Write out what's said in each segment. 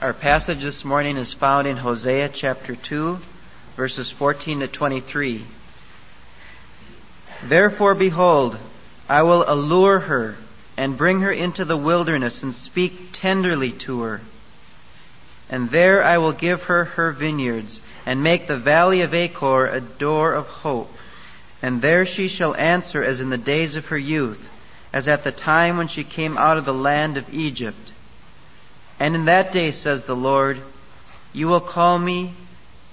Our passage this morning is found in Hosea chapter 2, verses 14 to 23. Therefore, behold, I will allure her and bring her into the wilderness and speak tenderly to her. And there I will give her her vineyards and make the valley of Achor a door of hope. And there she shall answer as in the days of her youth, as at the time when she came out of the land of Egypt. And in that day, says the Lord, you will call me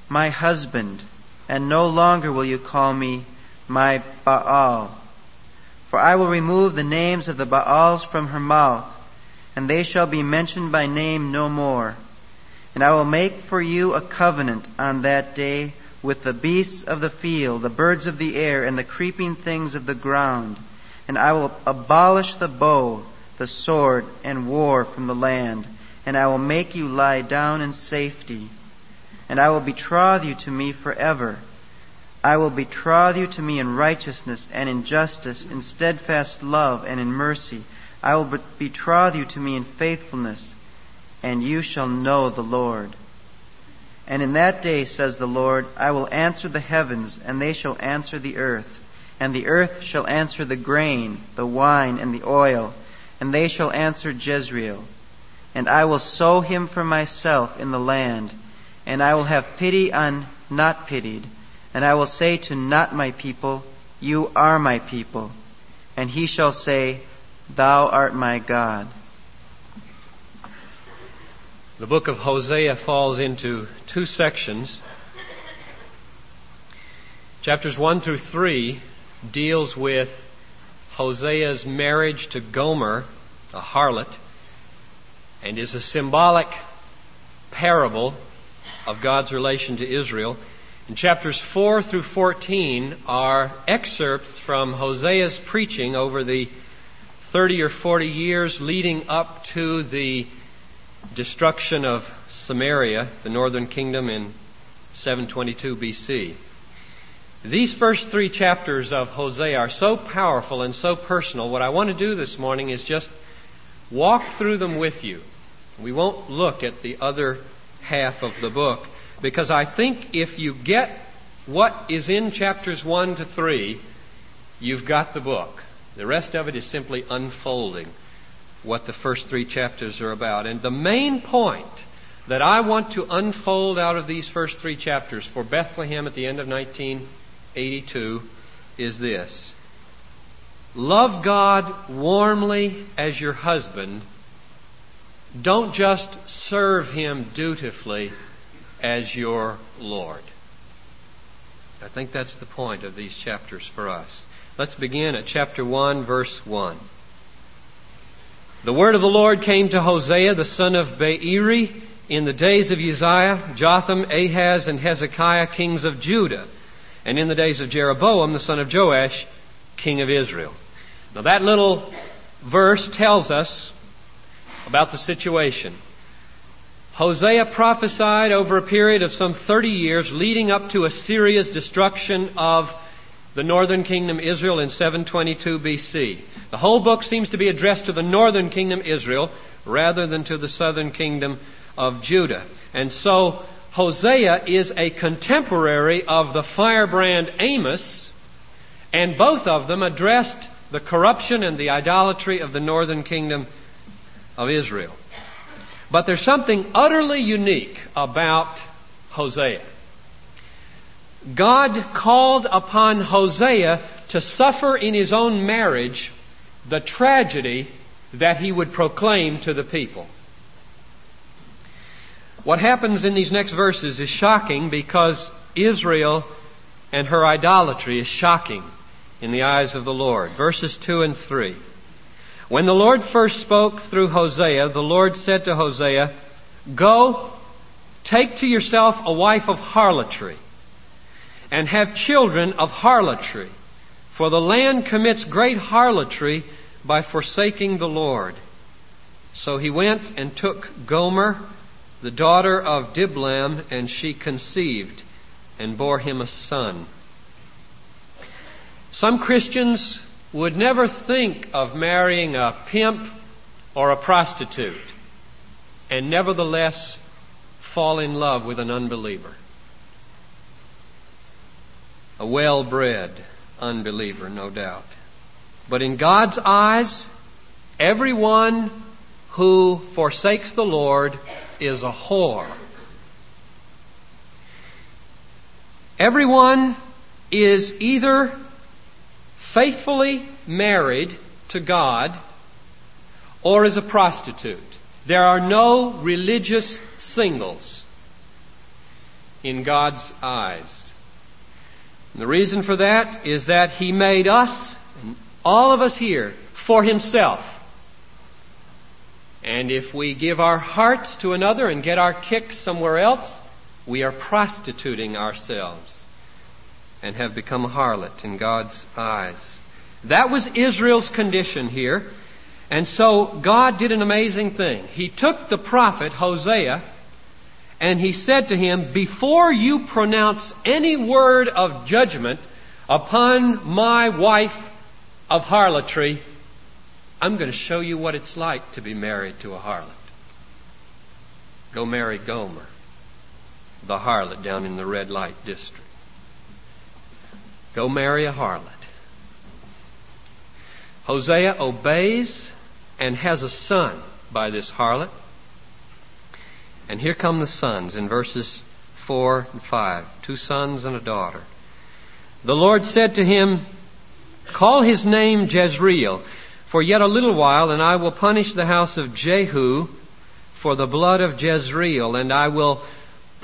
my husband, and no longer will you call me my Baal. For I will remove the names of the Baals from her mouth, and they shall be mentioned by name no more. And I will make for you a covenant on that day with the beasts of the field, the birds of the air, and the creeping things of the ground. And I will abolish the bow, the sword, and war from the land and I will make you lie down in safety. And I will betroth you to me forever. I will betroth you to me in righteousness and in justice, in steadfast love and in mercy. I will betroth you to me in faithfulness, and you shall know the Lord. And in that day, says the Lord, I will answer the heavens, and they shall answer the earth. And the earth shall answer the grain, the wine, and the oil, and they shall answer Jezreel and I will sow him for myself in the land, and I will have pity on not pitied, and I will say to not my people, You are my people, and he shall say, Thou art my God. The book of Hosea falls into two sections. Chapters 1 through 3 deals with Hosea's marriage to Gomer, a harlot, and is a symbolic parable of God's relation to Israel. And chapters 4 through 14 are excerpts from Hosea's preaching over the 30 or 40 years leading up to the destruction of Samaria, the northern kingdom, in 722 BC. These first three chapters of Hosea are so powerful and so personal. What I want to do this morning is just walk through them with you. We won't look at the other half of the book because I think if you get what is in chapters 1 to 3, you've got the book. The rest of it is simply unfolding what the first three chapters are about. And the main point that I want to unfold out of these first three chapters for Bethlehem at the end of 1982 is this. Love God warmly as your husband don't just serve Him dutifully as your Lord. I think that's the point of these chapters for us. Let's begin at chapter 1, verse 1. The word of the Lord came to Hosea, the son of Beeri, in the days of Uzziah, Jotham, Ahaz, and Hezekiah, kings of Judah, and in the days of Jeroboam, the son of Joash, king of Israel. Now that little verse tells us about the situation. Hosea prophesied over a period of some 30 years leading up to Assyria's destruction of the northern kingdom Israel in 722 BC. The whole book seems to be addressed to the northern kingdom Israel rather than to the southern kingdom of Judah. And so Hosea is a contemporary of the firebrand Amos, and both of them addressed the corruption and the idolatry of the northern kingdom of Israel. But there's something utterly unique about Hosea. God called upon Hosea to suffer in his own marriage the tragedy that he would proclaim to the people. What happens in these next verses is shocking because Israel and her idolatry is shocking in the eyes of the Lord. Verses 2 and 3. When the Lord first spoke through Hosea, the Lord said to Hosea, Go, take to yourself a wife of harlotry, and have children of harlotry, for the land commits great harlotry by forsaking the Lord. So he went and took Gomer, the daughter of Diblaim, and she conceived and bore him a son. Some Christians would never think of marrying a pimp or a prostitute. and nevertheless fall in love with an unbeliever. A well bred unbeliever, no doubt. But in God's eyes, everyone who forsakes the Lord is a whore. Everyone is either faithfully married to God or as a prostitute. There are no religious singles in God's eyes. And the reason for that is that He made us, all of us here, for Himself. And if we give our hearts to another and get our kicks somewhere else, we are prostituting ourselves and have become a harlot in God's eyes. That was Israel's condition here. And so God did an amazing thing. He took the prophet Hosea and he said to him, Before you pronounce any word of judgment upon my wife of harlotry, I'm going to show you what it's like to be married to a harlot. Go marry Gomer, the harlot down in the red light district. Go marry a harlot. Hosea obeys and has a son by this harlot. And here come the sons in verses 4 and 5. Two sons and a daughter. The Lord said to him, Call his name Jezreel, for yet a little while, and I will punish the house of Jehu for the blood of Jezreel, and I will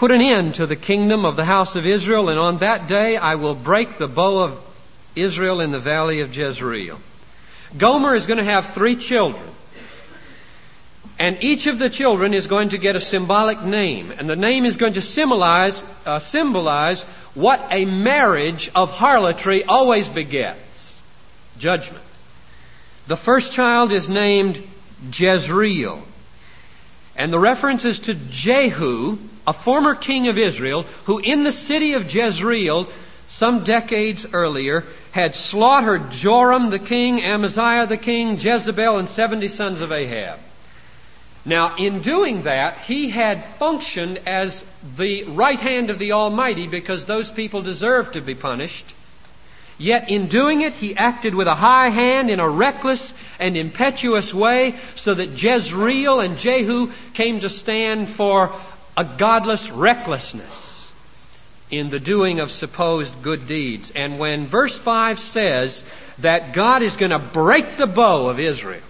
put an end to the kingdom of the house of Israel, and on that day I will break the bow of Israel in the valley of Jezreel. Gomer is going to have three children. And each of the children is going to get a symbolic name. And the name is going to symbolize, uh, symbolize what a marriage of harlotry always begets. Judgment. The first child is named Jezreel. And the reference is to Jehu, a former king of Israel, who in the city of Jezreel, some decades earlier, had slaughtered Joram the king, Amaziah the king, Jezebel, and 70 sons of Ahab. Now, in doing that, he had functioned as the right hand of the Almighty because those people deserved to be punished. Yet in doing it, he acted with a high hand in a reckless and impetuous way so that Jezreel and Jehu came to stand for a godless recklessness in the doing of supposed good deeds. And when verse 5 says that God is going to break the bow of Israel,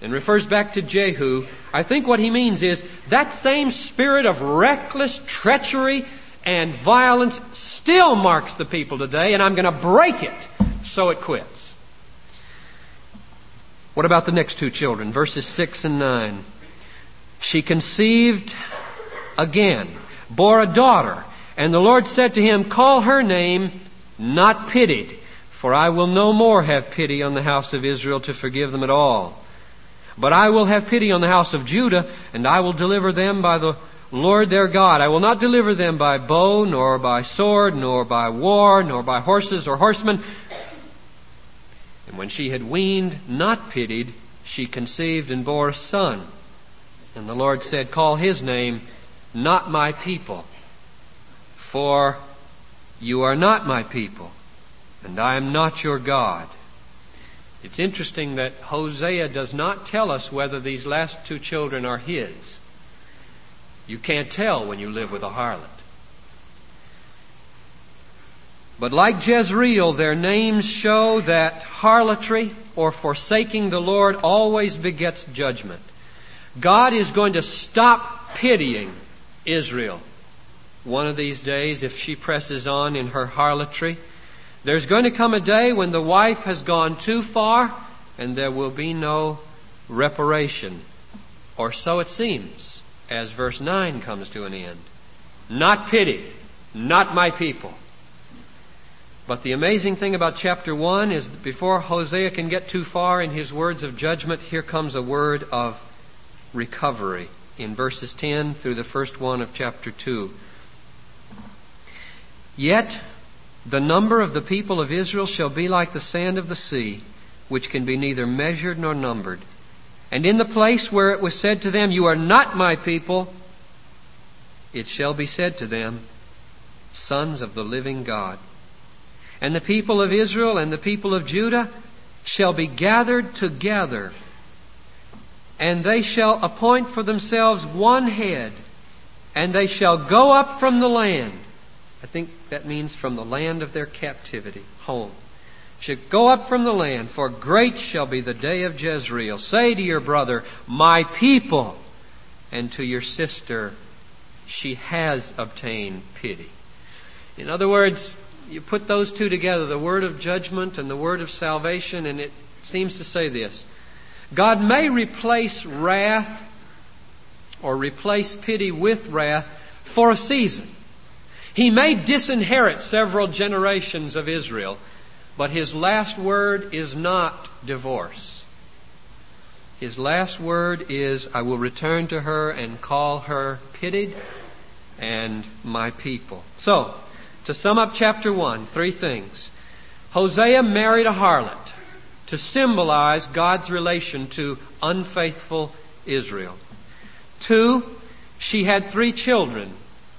and refers back to Jehu, I think what he means is that same spirit of reckless treachery and violence still marks the people today, and I'm going to break it so it quits. What about the next two children? Verses 6 and 9. She conceived again, bore a daughter, and the Lord said to him, Call her name not pitied, for I will no more have pity on the house of Israel to forgive them at all. But I will have pity on the house of Judah, and I will deliver them by the Lord their God. I will not deliver them by bow, nor by sword, nor by war, nor by horses or horsemen. And when she had weaned, not pitied, she conceived and bore a son. And the Lord said, Call his name not my people, for you are not my people, and I am not your God. It's interesting that Hosea does not tell us whether these last two children are his. You can't tell when you live with a harlot. But like Jezreel, their names show that harlotry or forsaking the Lord always begets judgment. God is going to stop pitying Israel one of these days if she presses on in her harlotry. There's going to come a day when the wife has gone too far and there will be no reparation. Or so it seems as verse 9 comes to an end. Not pity, not my people. But the amazing thing about chapter 1 is that before Hosea can get too far in his words of judgment, here comes a word of recovery in verses 10 through the first one of chapter 2. Yet the number of the people of Israel shall be like the sand of the sea, which can be neither measured nor numbered. And in the place where it was said to them, You are not my people, it shall be said to them, Sons of the living God. And the people of Israel and the people of Judah shall be gathered together, and they shall appoint for themselves one head, and they shall go up from the land. I think that means from the land of their captivity, home should go up from the land, for great shall be the day of Jezreel. Say to your brother, My people, and to your sister, She has obtained pity. In other words, you put those two together, the word of judgment and the word of salvation, and it seems to say this God may replace wrath or replace pity with wrath for a season. He may disinherit several generations of Israel but his last word is not divorce. His last word is, I will return to her and call her pitied and my people. So, to sum up chapter 1, three things. Hosea married a harlot to symbolize God's relation to unfaithful Israel. Two, she had three children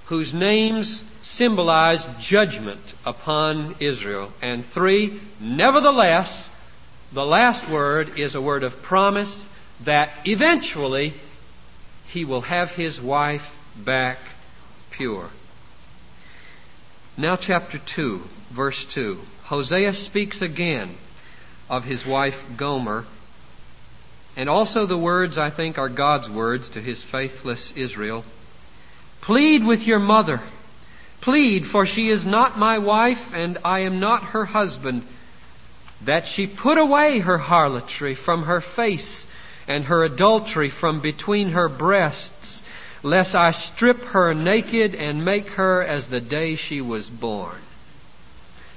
whose names symbolize judgment upon Israel. And three, nevertheless, the last word is a word of promise that eventually he will have his wife back pure. Now, chapter 2, verse 2. Hosea speaks again of his wife Gomer, and also the words, I think, are God's words to his faithless Israel. Plead with your mother Plead, for she is not my wife, and I am not her husband, that she put away her harlotry from her face, and her adultery from between her breasts, lest I strip her naked and make her as the day she was born.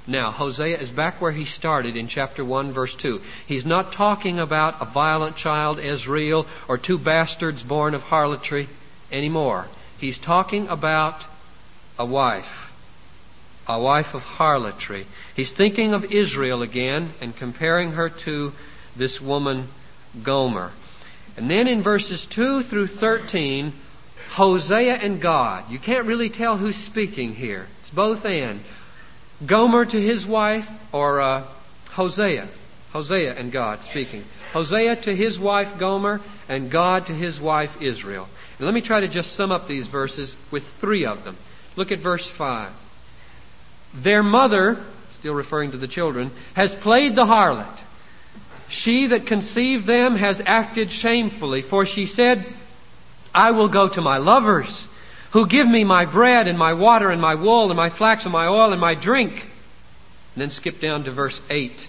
Now, Hosea is back where he started in chapter 1, verse 2. He's not talking about a violent child, Israel, or two bastards born of harlotry anymore. He's talking about a wife, a wife of harlotry. He's thinking of Israel again and comparing her to this woman, Gomer. And then in verses 2 through 13, Hosea and God. You can't really tell who's speaking here. It's both and. Gomer to his wife, or uh, Hosea. Hosea and God speaking. Hosea to his wife Gomer, and God to his wife Israel. Let me try to just sum up these verses with three of them. Look at verse 5. Their mother, still referring to the children, has played the harlot. She that conceived them has acted shamefully, for she said, I will go to my lovers, who give me my bread and my water and my wool and my flax and my oil and my drink. And then skip down to verse 8.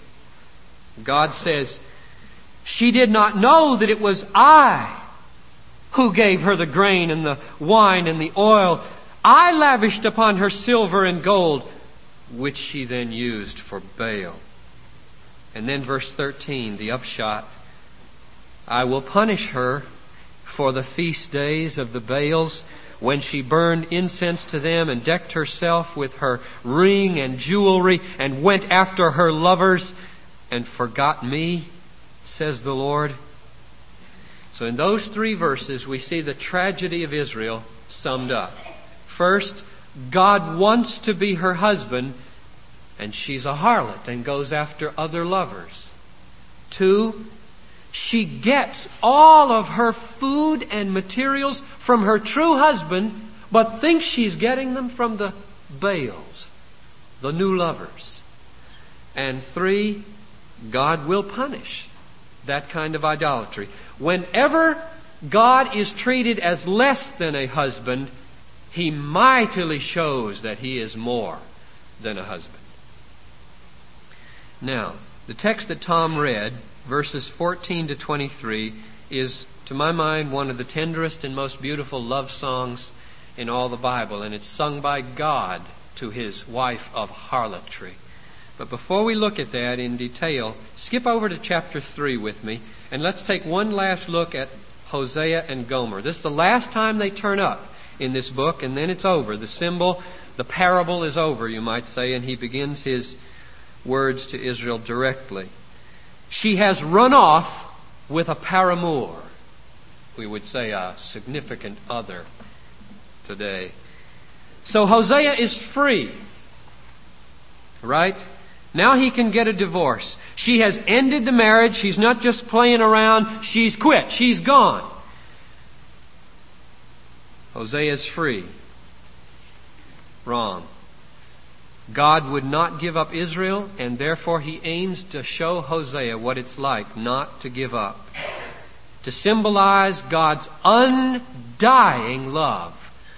God says, She did not know that it was I who gave her the grain and the wine and the oil I lavished upon her silver and gold, which she then used for Baal. And then verse 13, the upshot. I will punish her for the feast days of the Baals when she burned incense to them and decked herself with her ring and jewelry and went after her lovers and forgot me, says the Lord. So in those three verses we see the tragedy of Israel summed up. First, God wants to be her husband, and she's a harlot and goes after other lovers. Two, she gets all of her food and materials from her true husband, but thinks she's getting them from the Baals, the new lovers. And three, God will punish that kind of idolatry. Whenever God is treated as less than a husband, he mightily shows that he is more than a husband. Now, the text that Tom read, verses 14 to 23, is, to my mind, one of the tenderest and most beautiful love songs in all the Bible, and it's sung by God to his wife of harlotry. But before we look at that in detail, skip over to chapter 3 with me, and let's take one last look at Hosea and Gomer. This is the last time they turn up in this book, and then it's over. The symbol, the parable is over, you might say, and he begins his words to Israel directly. She has run off with a paramour. We would say a significant other today. So Hosea is free. Right? Now he can get a divorce. She has ended the marriage. She's not just playing around. She's quit. She's gone. Hosea is free. Wrong. God would not give up Israel, and therefore he aims to show Hosea what it's like not to give up. To symbolize God's undying love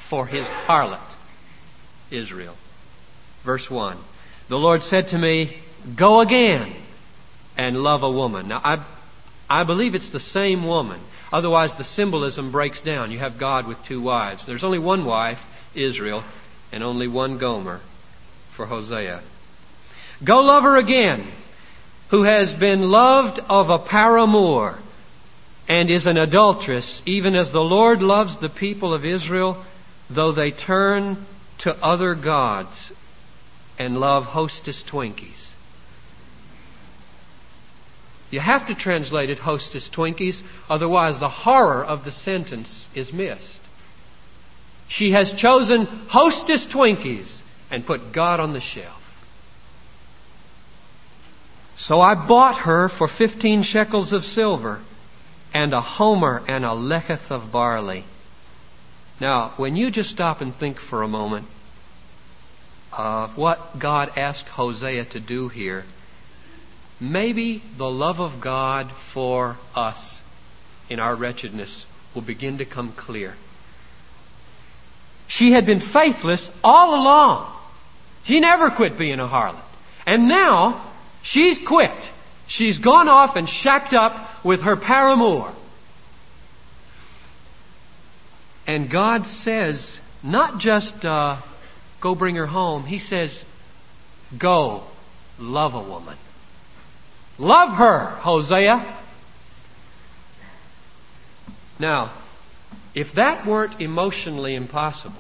for his harlot, Israel. Verse 1. The Lord said to me, Go again and love a woman. Now, I, I believe it's the same woman. Otherwise, the symbolism breaks down. You have God with two wives. There's only one wife, Israel, and only one Gomer for Hosea. Go love her again, who has been loved of a paramour and is an adulteress, even as the Lord loves the people of Israel, though they turn to other gods and love hostess Twinkies. You have to translate it hostess Twinkies, otherwise the horror of the sentence is missed. She has chosen hostess Twinkies and put God on the shelf. So I bought her for fifteen shekels of silver and a homer and a lethech of barley. Now, when you just stop and think for a moment of what God asked Hosea to do here, maybe the love of God for us in our wretchedness will begin to come clear. She had been faithless all along. She never quit being a harlot. And now, she's quit. She's gone off and shacked up with her paramour. And God says, not just uh, go bring her home, He says, go love a woman. Love her, Hosea. Now, if that weren't emotionally impossible,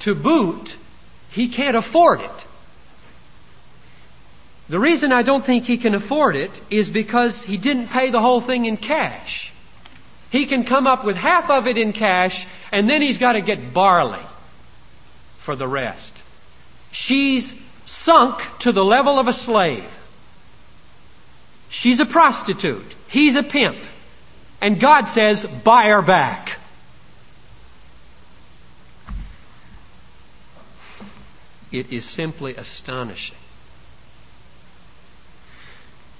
to boot, he can't afford it. The reason I don't think he can afford it is because he didn't pay the whole thing in cash. He can come up with half of it in cash, and then he's got to get barley for the rest. She's sunk to the level of a slave. She's a prostitute. He's a pimp. And God says, buy her back. It is simply astonishing.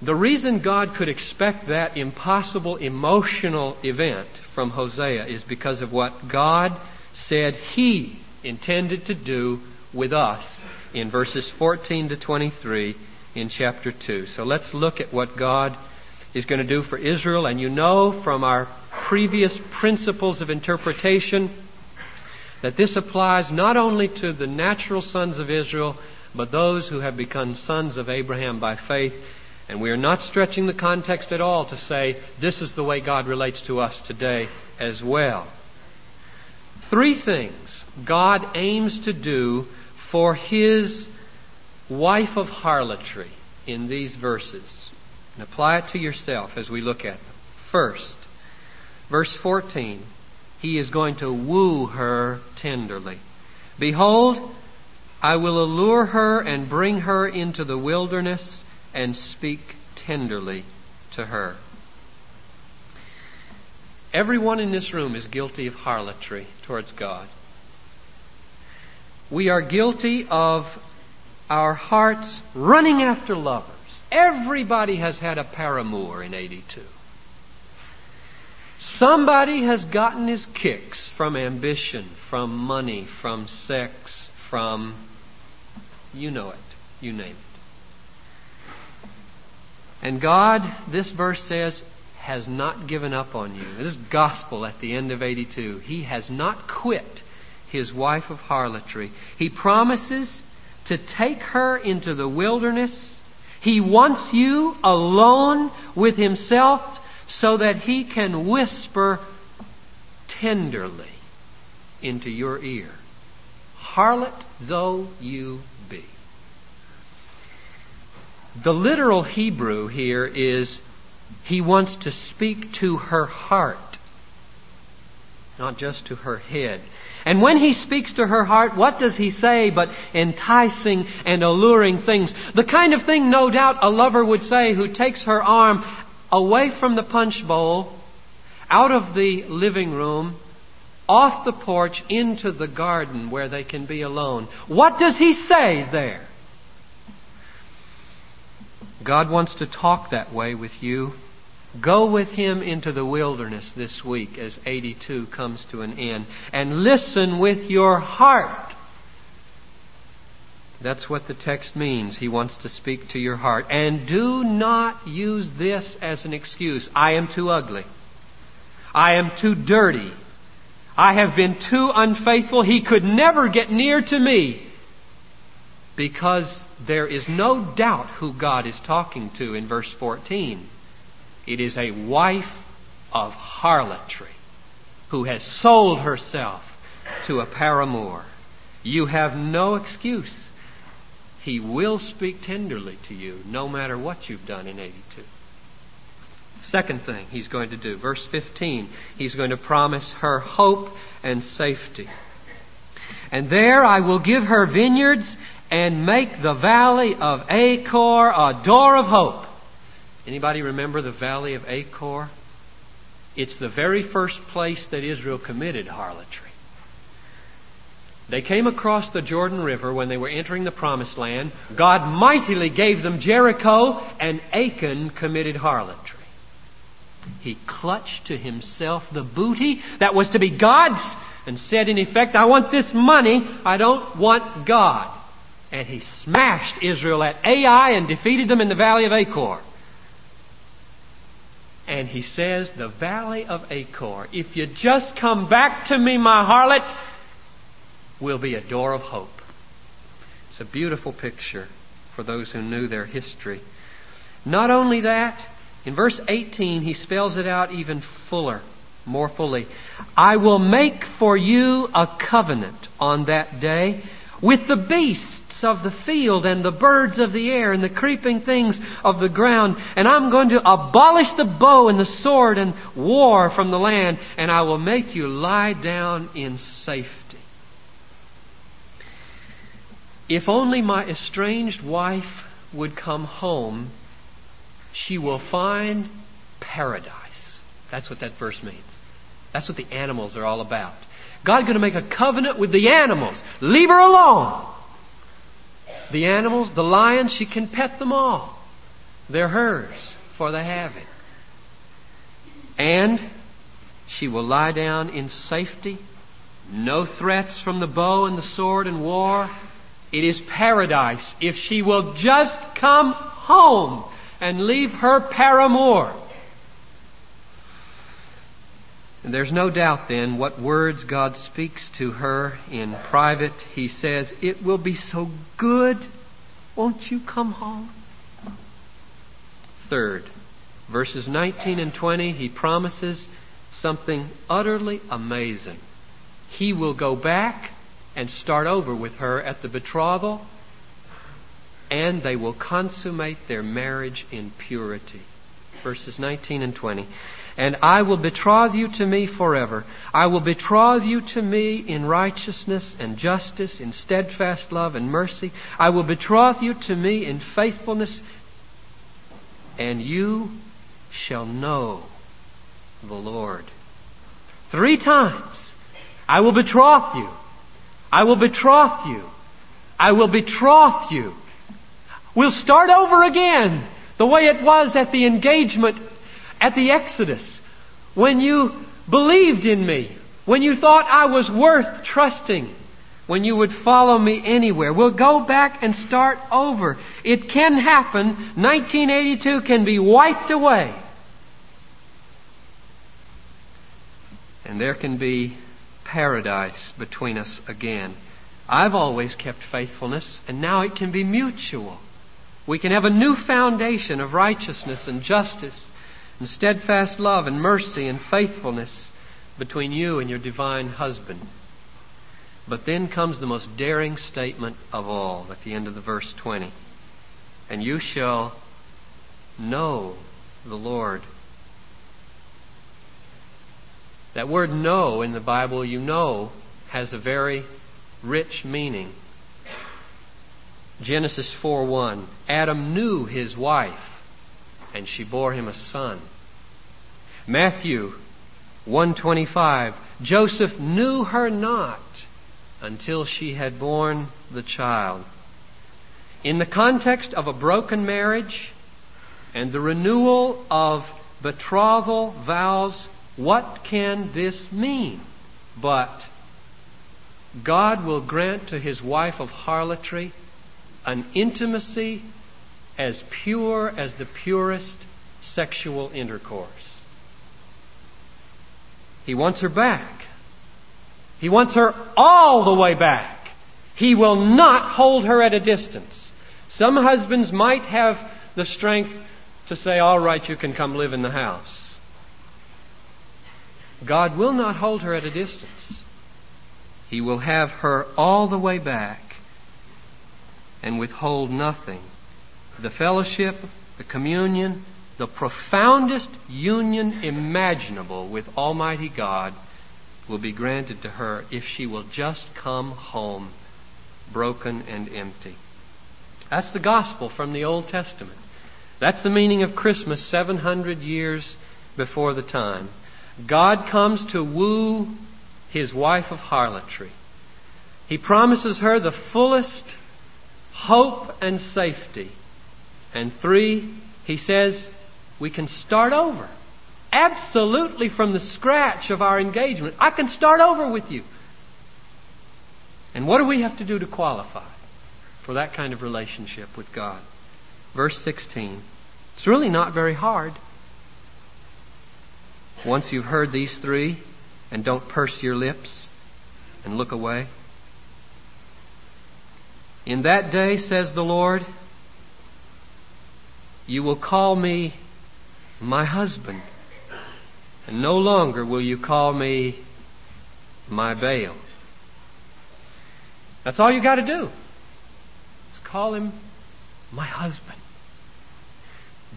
The reason God could expect that impossible emotional event from Hosea is because of what God said He intended to do with us in verses 14 to 23 in chapter 2. So let's look at what God is going to do for Israel. And you know from our previous principles of interpretation that this applies not only to the natural sons of Israel, but those who have become sons of Abraham by faith. And we are not stretching the context at all to say this is the way God relates to us today as well. Three things God aims to do for his wife of harlotry in these verses. And apply it to yourself as we look at them. First, verse 14 he is going to woo her tenderly. Behold, I will allure her and bring her into the wilderness and speak tenderly to her. Everyone in this room is guilty of harlotry towards God. We are guilty of our hearts running after lovers. Everybody has had a paramour in 82. Somebody has gotten his kicks from ambition, from money, from sex, from, you know it, you name it. And God, this verse says, has not given up on you. This is gospel at the end of 82. He has not quit his wife of harlotry. He promises to take her into the wilderness. He wants you alone with himself so that he can whisper tenderly into your ear, harlot though you be. The literal Hebrew here is He wants to speak to her heart, not just to her head. And when he speaks to her heart, what does he say but enticing and alluring things? The kind of thing, no doubt, a lover would say who takes her arm away from the punch bowl, out of the living room, off the porch into the garden where they can be alone. What does he say there? God wants to talk that way with you. Go with him into the wilderness this week as 82 comes to an end and listen with your heart. That's what the text means. He wants to speak to your heart. And do not use this as an excuse. I am too ugly. I am too dirty. I have been too unfaithful. He could never get near to me. Because there is no doubt who God is talking to in verse 14. It is a wife of harlotry who has sold herself to a paramour. You have no excuse. He will speak tenderly to you no matter what you've done in 82. Second thing he's going to do, verse 15, he's going to promise her hope and safety. And there I will give her vineyards and make the valley of Achor a door of hope. Anybody remember the valley of Achor? It's the very first place that Israel committed harlotry. They came across the Jordan River when they were entering the promised land. God mightily gave them Jericho, and Achan committed harlotry. He clutched to himself the booty that was to be God's and said, in effect, I want this money, I don't want God. And he smashed Israel at Ai and defeated them in the valley of Achor. And he says, the valley of Achor, if you just come back to me, my harlot, will be a door of hope. It's a beautiful picture for those who knew their history. Not only that, in verse 18, he spells it out even fuller, more fully. I will make for you a covenant on that day with the beasts of the field and the birds of the air and the creeping things of the ground. And I'm going to abolish the bow and the sword and war from the land, and I will make you lie down in safety. If only my estranged wife would come home, she will find paradise. That's what that verse means. That's what the animals are all about. God's going to make a covenant with the animals. Leave her alone. The animals, the lions, she can pet them all. They're hers for the having. And she will lie down in safety. No threats from the bow and the sword and war. It is paradise if she will just come home and leave her paramour. And there's no doubt then what words God speaks to her in private. He says, It will be so good. Won't you come home? Third, verses 19 and 20, he promises something utterly amazing. He will go back and start over with her at the betrothal, and they will consummate their marriage in purity. Verses 19 and 20. And I will betroth you to me forever. I will betroth you to me in righteousness and justice, in steadfast love and mercy. I will betroth you to me in faithfulness, and you shall know the Lord. Three times I will betroth you. I will betroth you. I will betroth you. We'll start over again the way it was at the engagement at the Exodus when you believed in me, when you thought I was worth trusting, when you would follow me anywhere. We'll go back and start over. It can happen. 1982 can be wiped away. And there can be paradise between us again. I've always kept faithfulness, and now it can be mutual. We can have a new foundation of righteousness and justice and steadfast love and mercy and faithfulness between you and your divine husband. But then comes the most daring statement of all at the end of the verse 20. And you shall know the Lord. That word know in the Bible, you know, has a very rich meaning. Genesis 4:1 Adam knew his wife and she bore him a son. Matthew 125 Joseph knew her not until she had borne the child. In the context of a broken marriage and the renewal of betrothal vows, what can this mean? But God will grant to his wife of harlotry an intimacy as pure as the purest sexual intercourse. He wants her back. He wants her all the way back. He will not hold her at a distance. Some husbands might have the strength to say, all right, you can come live in the house. God will not hold her at a distance. He will have her all the way back and withhold nothing. The fellowship, the communion, the profoundest union imaginable with Almighty God will be granted to her if she will just come home broken and empty. That's the gospel from the Old Testament. That's the meaning of Christmas 700 years before the time. God comes to woo his wife of harlotry. He promises her the fullest hope and safety. And three, he says we can start over. Absolutely from the scratch of our engagement. I can start over with you. And what do we have to do to qualify for that kind of relationship with God? Verse 16. It's really not very hard. Once you've heard these three, and don't purse your lips and look away. In that day, says the Lord, you will call me my husband, and no longer will you call me my Baal. That's all you got to do. Is call him my husband.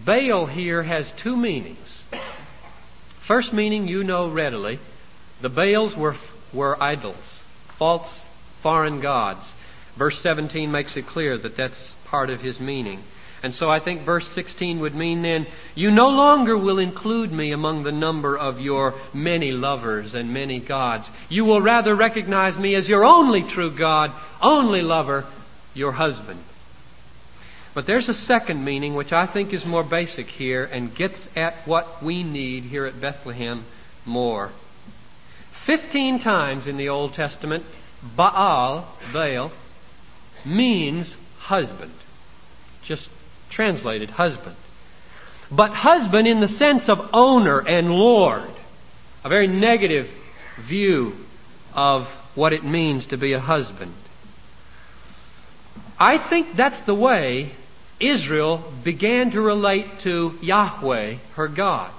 Baal here has two meanings. First meaning you know readily. The Baals were, were idols, false foreign gods. Verse 17 makes it clear that that's part of his meaning. And so I think verse 16 would mean then, you no longer will include me among the number of your many lovers and many gods. You will rather recognize me as your only true God, only lover, your husband. But there's a second meaning which I think is more basic here and gets at what we need here at Bethlehem more. Fifteen times in the Old Testament, Baal, Baal, means husband. Just translated husband. But husband in the sense of owner and lord. A very negative view of what it means to be a husband. I think that's the way Israel began to relate to Yahweh, her God.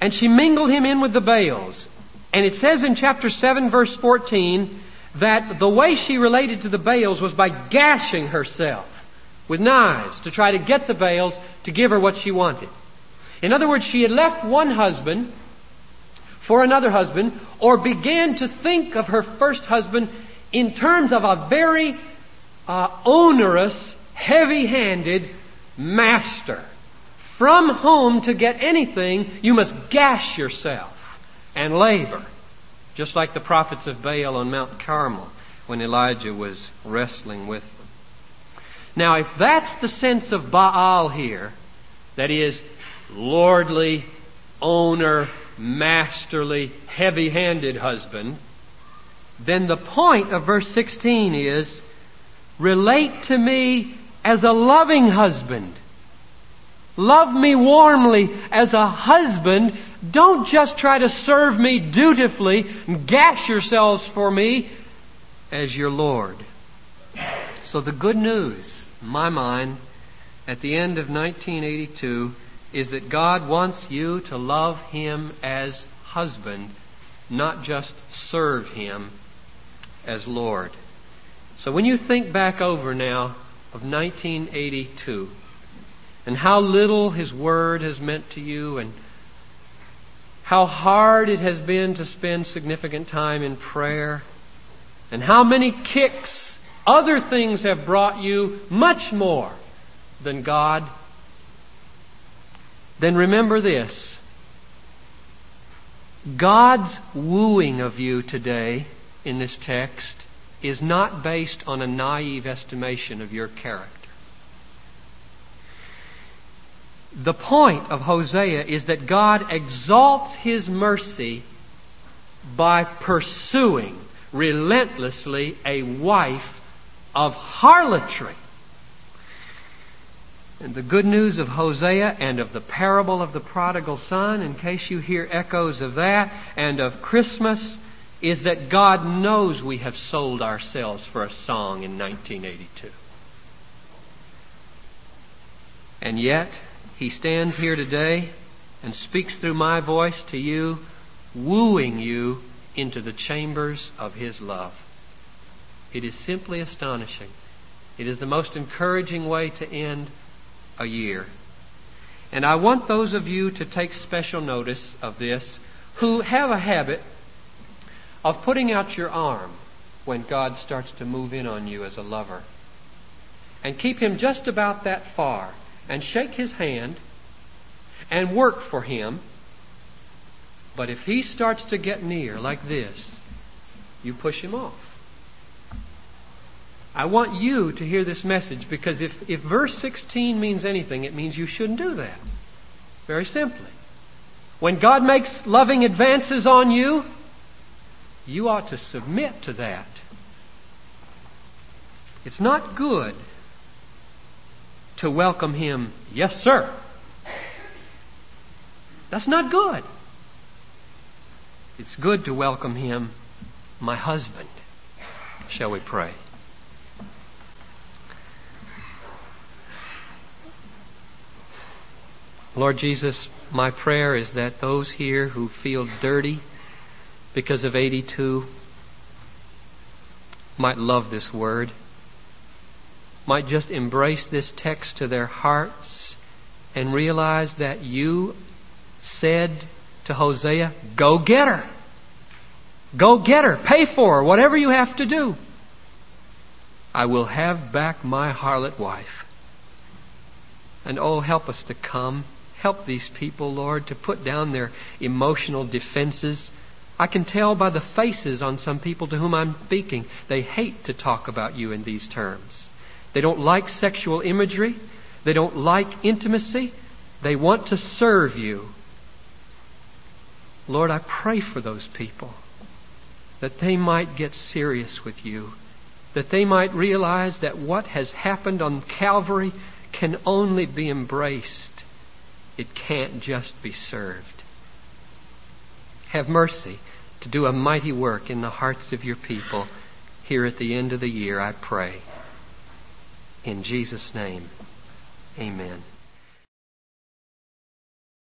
And she mingled him in with the Baals. And it says in chapter 7 verse 14 that the way she related to the Baals was by gashing herself with knives to try to get the Baals to give her what she wanted. In other words, she had left one husband for another husband or began to think of her first husband in terms of a very uh, onerous, heavy-handed master. From whom to get anything, you must gash yourself and labor. Just like the prophets of Baal on Mount Carmel when Elijah was wrestling with them. Now, if that's the sense of Baal here, that is, lordly, owner, masterly, heavy handed husband, then the point of verse 16 is relate to me as a loving husband. Love me warmly as a husband. Don't just try to serve me dutifully and gash yourselves for me as your Lord. So the good news, in my mind, at the end of 1982 is that God wants you to love Him as husband, not just serve Him as Lord. So when you think back over now of 1982, and how little His Word has meant to you and how hard it has been to spend significant time in prayer and how many kicks other things have brought you much more than God, then remember this. God's wooing of you today in this text is not based on a naive estimation of your character. The point of Hosea is that God exalts His mercy by pursuing relentlessly a wife of harlotry. And the good news of Hosea and of the parable of the prodigal son, in case you hear echoes of that, and of Christmas, is that God knows we have sold ourselves for a song in 1982. And yet, He stands here today and speaks through my voice to you, wooing you into the chambers of His love. It is simply astonishing. It is the most encouraging way to end a year. And I want those of you to take special notice of this who have a habit of putting out your arm when God starts to move in on you as a lover. And keep him just about that far and shake his hand and work for him. But if he starts to get near like this, you push him off. I want you to hear this message because if, if verse 16 means anything, it means you shouldn't do that. Very simply. When God makes loving advances on you, you ought to submit to that. It's not good to welcome Him, yes, sir. That's not good. It's good to welcome Him, my husband. Shall we pray? Lord Jesus, my prayer is that those here who feel dirty because of 82 might love this word, might just embrace this text to their hearts and realize that you said to Hosea, go get her. Go get her. Pay for her. Whatever you have to do. I will have back my harlot wife. And oh, help us to come Help these people, Lord, to put down their emotional defenses. I can tell by the faces on some people to whom I'm speaking, they hate to talk about you in these terms. They don't like sexual imagery. They don't like intimacy. They want to serve you. Lord, I pray for those people that they might get serious with you, that they might realize that what has happened on Calvary can only be embraced it can't just be served. Have mercy to do a mighty work in the hearts of your people here at the end of the year, I pray. In Jesus' name, amen.